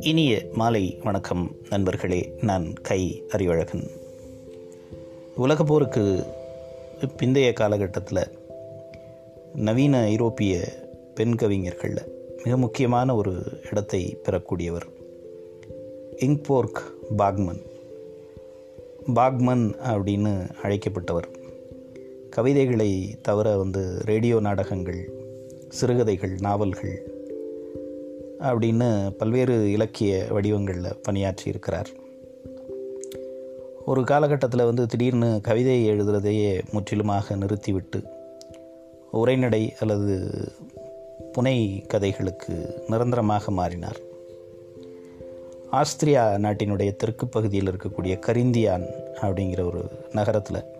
இனிய மாலை வணக்கம் நண்பர்களே. நான் கை அறிவழகன் உலகப்போருக்கு பிந்தைய காலகட்டத்தில் நவீன ஐரோப்பிய பெண் கவிஞர்களில் மிக முக்கியமான ஒரு இடத்தை பெறக்கூடியவர் இங்போர்க் பாக்மன். பாக்மன் அப்படின்னு அழைக்கப்பட்டவர். கவிதைகளை தவிர வந்து ரேடியோ நாடகங்கள் சிறுகதைகள் நாவல்கள் அப்படின்னு பல்வேறு இலக்கிய வடிவங்களில் பணியாற்றி இருக்கிறார். ஒரு காலகட்டத்தில் வந்து திடீர்னு கவிதை எழுதுறதையே முற்றிலுமாக நிறுத்திவிட்டு உரைநடை அல்லது புனை கதைகளுக்கு நிரந்தரமாக மாறினார். ஆஸ்திரியா நாட்டினுடைய தெற்கு பகுதியில் இருக்கக்கூடிய கரிந்தியான் அப்படிங்கிற ஒரு நகரத்தில்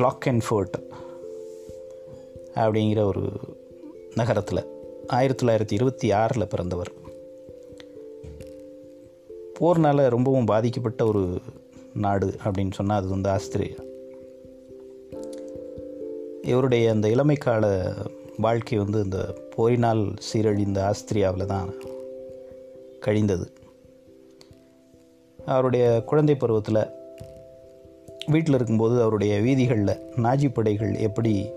கிளாக் அண்ட் ஃபோர்ட் அப்படிங்கிற ஒரு நகரத்தில் ஆயிரத்தி தொள்ளாயிரத்தி இருபத்தி ஆறில் பிறந்தவர். போர்னால் ரொம்பவும் பாதிக்கப்பட்ட ஒரு நாடு அப்படின்னு சொன்னால் அது வந்து ஆஸ்திரேலியா. இவருடைய அந்த இளமை கால வாழ்க்கை வந்து இந்த போரினால் சீரழிந்த ஆஸ்திரியாவில் தான் கழிந்தது. அவருடைய குழந்தை பருவத்தில் வீட்டில் இருக்கும்போது அவருடைய வீதிகளில் நாஜி படைகள் எப்படி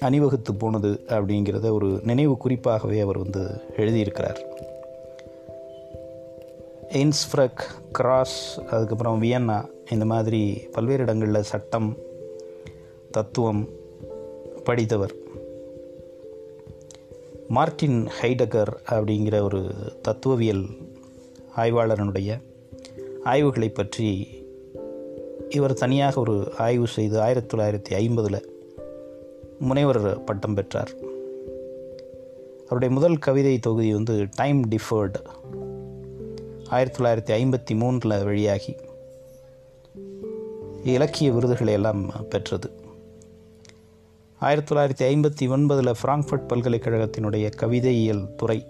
அணிவகுத்து போனது அப்படிங்கிறத ஒரு நினைவு குறிப்பாகவே அவர் வந்து எழுதியிருக்கிறார். இன்ஸ்ஃப்ரக் கிராஸ் அதுக்கப்புறம் வியன்னா இந்த மாதிரி பல்வேறு இடங்களில் சட்டம் தத்துவம் படித்தவர். மார்டின் ஹைடகர் அப்படிங்கிற ஒரு தத்துவவியல் ஆய்வாளரனுடைய ஆய்வுகளை பற்றி இவர் தனியாக ஒரு ஆய்வு செய்து ஆயிரத்தி தொள்ளாயிரத்தி ஐம்பதில் முனைவர் பட்டம் பெற்றார். அவருடைய முதல் கவிதை தொகுதி வந்து டைம் டிஃபர்டு ஆயிரத்தி தொள்ளாயிரத்தி ஐம்பத்தி மூன்றில் வெளியாகி இலக்கிய விருதுகளை எல்லாம் பெற்றது. ஆயிரத்தி தொள்ளாயிரத்தி ஐம்பத்தி ஒன்பதில் ஃப்ராங்க்ஃபர்ட் பல்கலைக்கழகத்தினுடைய கவிதையியல் துறை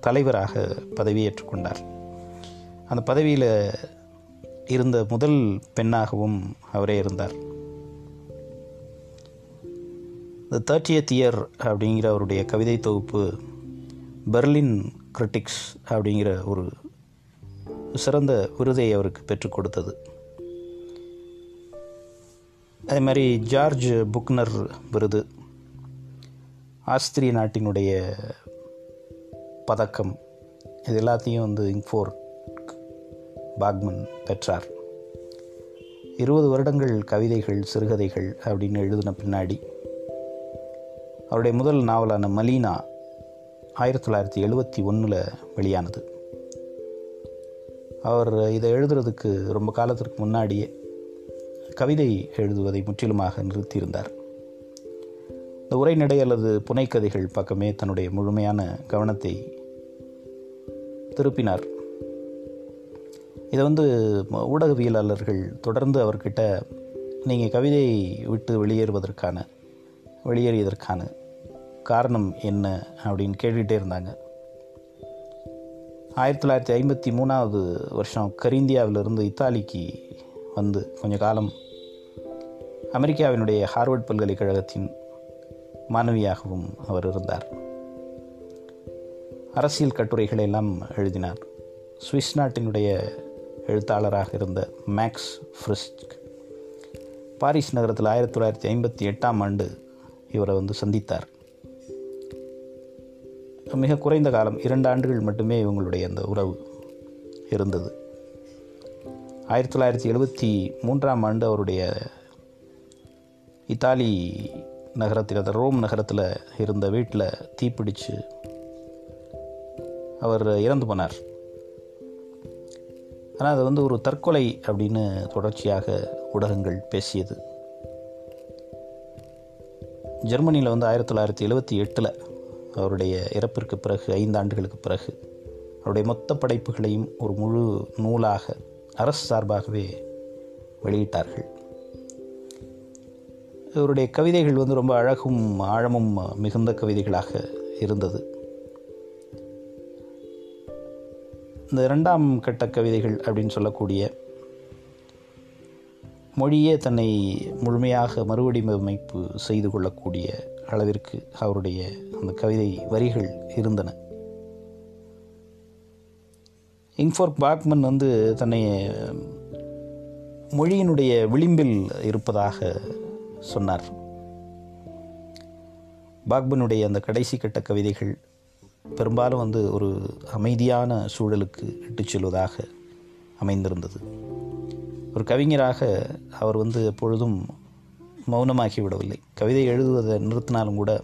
தலைவராக பதவியேற்றுக்கொண்டார் அந்த பதவியில் இருந்த முதல் பெண்ணாகவும் அவரே இருந்தார். த தேர்ட்டியத் இயர் அப்படிங்கிற அவருடைய கவிதை தொகுப்பு பெர்லின் கிரிட்டிக்ஸ் அப்படிங்கிற ஒரு சிறந்த விருதை அவருக்கு பெற்றுக் கொடுத்தது. அதே மாதிரி ஜார்ஜ் புக்னர் விருது ஆஸ்திரிய நாட்டினுடைய பதக்கம் இது எல்லாத்தையும் வந்து இங்ஃபோர் பாக்மன் பெற்றார். இருபது வருடங்கள் கவிதைகள் சிறுகதைகள் அப்படின்னு எழுதின பின்னாடி அவருடைய முதல் நாவலான மலீனா ஆயிரத்தி தொள்ளாயிரத்தி எழுபத்தி ஒன்றில் வெளியானது. அவர் இதை எழுதுறதுக்கு ரொம்ப காலத்திற்கு முன்னாடியே கவிதை எழுதுவதை முற்றிலுமாக நிறுத்தியிருந்தார். இந்த உரைநடை அல்லது புனைக்கதைகள் பக்கமே தன்னுடைய முழுமையான கவனத்தை திருப்பினார். இதை வந்து ஊடகவியலாளர்கள் தொடர்ந்து அவர்கிட்ட நீங்கள் கவிதை விட்டு வெளியேறுவதற்கான வெளியேறியதற்கான காரணம் என்ன அப்படின்னு கேட்டுகிட்டே இருந்தாங்க. ஆயிரத்தி தொள்ளாயிரத்தி ஐம்பத்தி மூணாவது வருஷம் கரீந்தியாவிலிருந்து இத்தாலிக்கு வந்து கொஞ்ச காலம் அமெரிக்காவினுடைய ஹார்வர்ட் பல்கலைக்கழகத்தின் மாணவியாகவும் அவர் இருந்தார். அரசியல் கட்டுரைகளை எல்லாம் எழுதினார். சுவிஸ் நாட்டினுடைய எழுத்தாளராக இருந்த மேக்ஸ் ஃப்ரிஸ்க். பாரிஸ் நகரத்தில் ஆயிரத்தி தொள்ளாயிரத்தி ஐம்பத்தி எட்டாம் ஆண்டு இவரை வந்து சந்தித்தார். மிக குறைந்த காலம் இரண்டு ஆண்டுகள் மட்டுமே இவங்களுடைய அந்த உறவு இருந்தது. ஆயிரத்தி தொள்ளாயிரத்தி எழுபத்தி மூன்றாம் ஆண்டு அவருடைய இத்தாலி நகரத்தில் அந்த ரோம் நகரத்தில் இருந்த வீட்டில் தீப்பிடித்து அவர் இறந்து போனார். ஆனால் அது வந்து ஒரு தற்கொலை அப்படின்னு தொடர்ச்சியாக ஊடகங்கள் பேசியது. ஜெர்மனியில் வந்து ஆயிரத்தி தொள்ளாயிரத்தி எழுபத்தி எட்டில் அவருடைய இறப்பிற்கு பிறகு ஐந்து ஆண்டுகளுக்கு பிறகு அவருடைய மொத்த படைப்புகளையும் ஒரு முழு நூலாக அரசு சார்பாகவே வெளியிட்டார்கள். இவருடைய கவிதைகள் வந்து ரொம்ப அழகும் ஆழமும் மிகுந்த கவிதைகளாக இருந்தது. இந்த இரண்டாம் கட்ட கவிதைகள் அப்படின்னு சொல்லக்கூடிய மொழியே தன்னை முழுமையாக மறுவடிவமைப்பு செய்து கொள்ளக்கூடிய அளவிற்கு அவருடைய அந்த கவிதை வரிகள் இருந்தன. இங்ஃபோர்க் பாக்மன் வந்து தன்னை மொழியினுடைய விளிம்பில் இருப்பதாக சொன்னார். பாக்மனுடைய அந்த கடைசி கட்ட கவிதைகள் பெரும்பாலும் வந்து ஒரு அமைதியான சூழலுக்கு இட்டுச் செல்வதாக அமைந்திருந்தது. ஒரு கவிஞராக அவர் வந்து எப்பொழுதும் மௌனமாகி விடவில்லை கவிதை எழுதுவதை நிறுத்தினாலும் கூட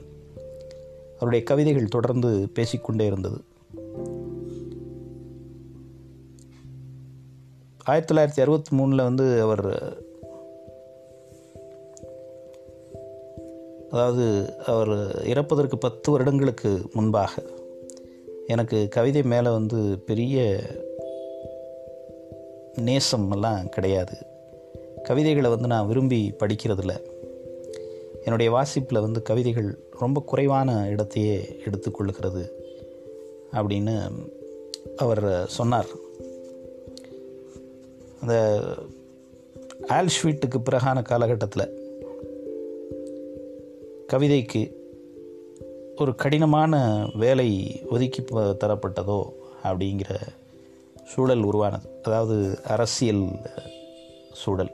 அவருடைய கவிதைகள் தொடர்ந்து பேசிக்கொண்டே இருந்தது. ஆயிரத்தி தொள்ளாயிரத்தி அறுபத்தி மூணில் வந்து அவர் அதாவது அவர் இறப்பதற்கு பத்து வருடங்களுக்கு முன்பாக எனக்கு கவிதை மேலே வந்து பெரிய நேசம் எல்லாம் கிடையாது. கவிதைகளை வந்து நான் விரும்பி படிக்கிறதில்ல. என்னுடைய வாசிப்பில் வந்து கவிதைகள் ரொம்ப குறைவான இடத்தையே எடுத்துக்கொள்ளுகிறது அப்படின்னு அவர் சொன்னார். அந்த ஆல்ஷ்வீட்டுக்கு பிறகான காலகட்டத்தில் கவிதைக்கு ஒரு கடினமான வேலை ஒதுக்கி தரப்பட்டதோ அப்படிங்கிற சூழல் உருவானது. அதாவது அரசியல் சூழல்.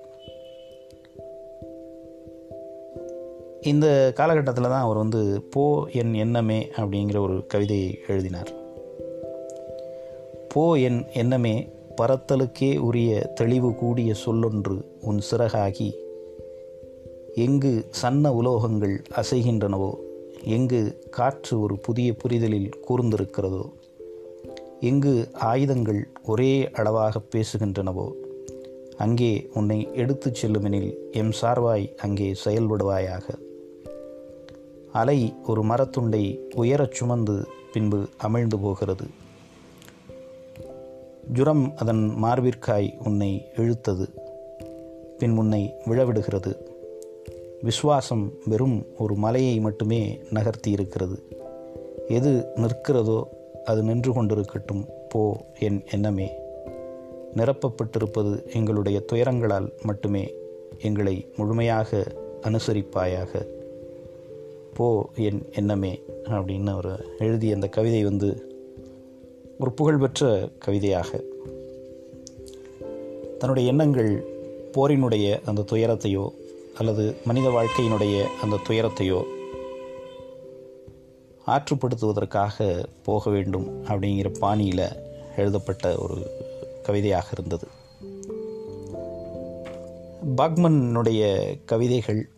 இந்த காலகட்டத்தில் தான் அவர் வந்து போ என் எண்ணமே அப்படிங்கிற ஒரு கவிதையை எழுதினார். போ என் எண்ணமே பரத்தலுக்கே உரிய தெளிவு கூடிய சொல்லொன்று உன் சிறகாகி எங்கு சன்ன உலோகங்கள் அசைகின்றனவோ எங்கு காற்று ஒரு புதிய புரிதலில் கூர்ந்திருக்கிறதோ எங்கு ஆயுதங்கள் ஒரே அளவாக பேசுகின்றனவோ அங்கே உன்னை எடுத்துச் செல்லுமெனில் எம் சார்வாய் அங்கே செயல்படுவாயாக. அலை ஒரு மரத்துண்டை உயரச் சுமந்து பின்பு அமிழ்ந்து போகிறது. ஜுரம் அதன் மார்பிற்காய் உன்னை இழுத்தது பின் உன்னை விழவிடுகிறது. விசுவாசம் வெறும் ஒரு மலையை மட்டுமே நகர்த்தி இருக்கிறது. எது நிற்கிறதோ அது நின்று கொண்டிருக்கட்டும் போ என் எண்ணமே. நிரப்பப்பட்டிருப்பது எங்களுடைய துயரங்களால் மட்டுமே எங்களை முழுமையாக அனுசரிப்பாயாக. போ என் எண்ணமே அப்படின்னு அவர் எழுதிய அந்த கவிதை வந்து ஒரு புகழ்பெற்ற கவிதையாக. தன்னுடைய எண்ணங்கள் போரினுடைய அந்த துயரத்தையோ அல்லது மனித வாழ்க்கையினுடைய அந்த துயரத்தையோ ஆற்றுப்படுத்துவதற்காக போக வேண்டும் அப்படிங்கிற பாணியில் எழுதப்பட்ட ஒரு கவிதையாக இருந்தது. பாக்மனுடைய கவிதைகள்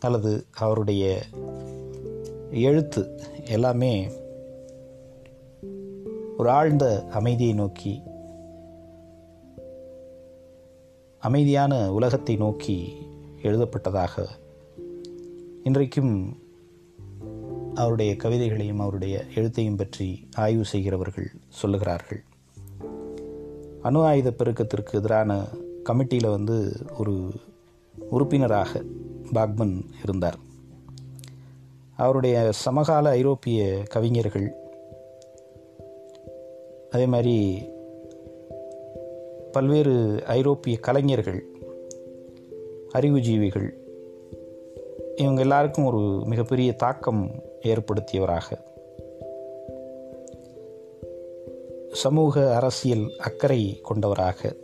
அல்லது அவருடைய எழுத்து எல்லாமே ஒரு ஆழ்ந்த அமைதியை நோக்கி அமைதியான உலகத்தை நோக்கி எழுதப்பட்டதாக. இன்றைக்கும் அவருடைய கவிதைகளையும் அவருடைய எழுத்தையும் பற்றி ஆய்வு செய்கிறவர்கள் சொல்லுகிறார்கள். அணு ஆயுத பெருக்கத்திற்கு எதிரான கமிட்டியில் வந்து ஒரு உறுப்பினராக பாக்மன் இருந்தார். அவருடைய சமகால ஐரோப்பிய கவிஞர்கள் அதே மாதிரி பல்வேறு ஐரோப்பிய கலைஞர்கள் அறிவுஜீவிகள். இவங்க எல்லாருக்கும் ஒரு மிகப்பெரிய தாக்கம் ஏற்படுத்தியவராக. சமூக அரசியல் அக்கறை கொண்டவராக.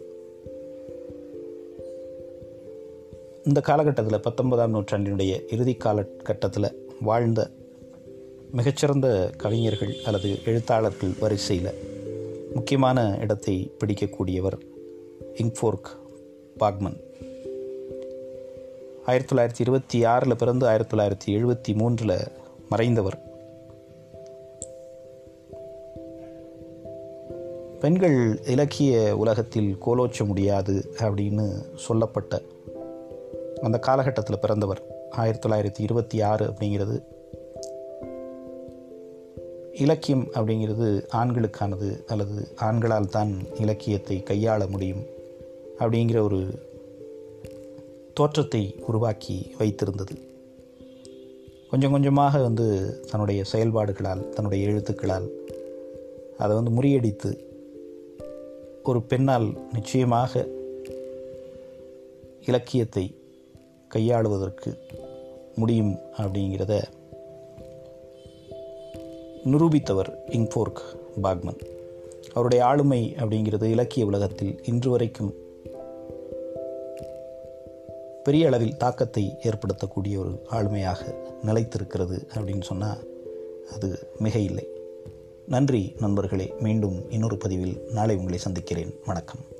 இந்த காலகட்டத்தில் பத்தொன்பதாம் நூற்றாண்டினுடைய இறுதி காலகட்டத்தில் வாழ்ந்த மிகச்சிறந்த கவிஞர்கள் அல்லது எழுத்தாளர்கள் வரிசையில் முக்கியமான இடத்தை பிடிக்கக்கூடியவர் இங்ஃபோர்க் பாக்மன். ஆயிரத்தி தொள்ளாயிரத்தி இருபத்தி ஆறில் பிறந்து ஆயிரத்தி தொள்ளாயிரத்தி எழுபத்தி மூன்றில் மறைந்தவர். பெண்கள் இலக்கிய உலகத்தில் கோலோச்ச முடியாது அப்படின்னு சொல்லப்பட்ட அந்த காலகட்டத்தில் பிறந்தவர் ஆயிரத்தி தொள்ளாயிரத்தி இருபத்தி ஆறு அப்படிங்கிறது. இலக்கியம் அப்படிங்கிறது ஆண்களுக்கானது அல்லது ஆண்களால் தான் இலக்கியத்தை கையாள முடியும் அப்படிங்கிற ஒரு தோற்றத்தை உருவாக்கி வைத்திருந்தது. கொஞ்சம் கொஞ்சமாக வந்து தன்னுடைய செயல்பாடுகளால் தன்னுடைய எழுத்துக்களால் அதை வந்து முறியடித்து ஒரு பெண்ணால் நிச்சயமாக இலக்கியத்தை கையாளுவதற்கு முடியும் அப்படிங்கிறத நிரூபித்தவர் இங்ஃபோர்க் பாக்மன். அவருடைய ஆளுமை அப்படிங்கிறது இலக்கிய உலகத்தில் இன்று வரைக்கும் பெரிய அளவில் தாக்கத்தை ஏற்படுத்தக்கூடிய ஒரு ஆளுமையாக நிலைத்திருக்கிறது அப்படின்னு சொன்னால் அது மிக இல்லை நன்றி நண்பர்களே. மீண்டும் இன்னொரு பதிவில் நாளை உங்களை சந்திக்கிறேன். வணக்கம்.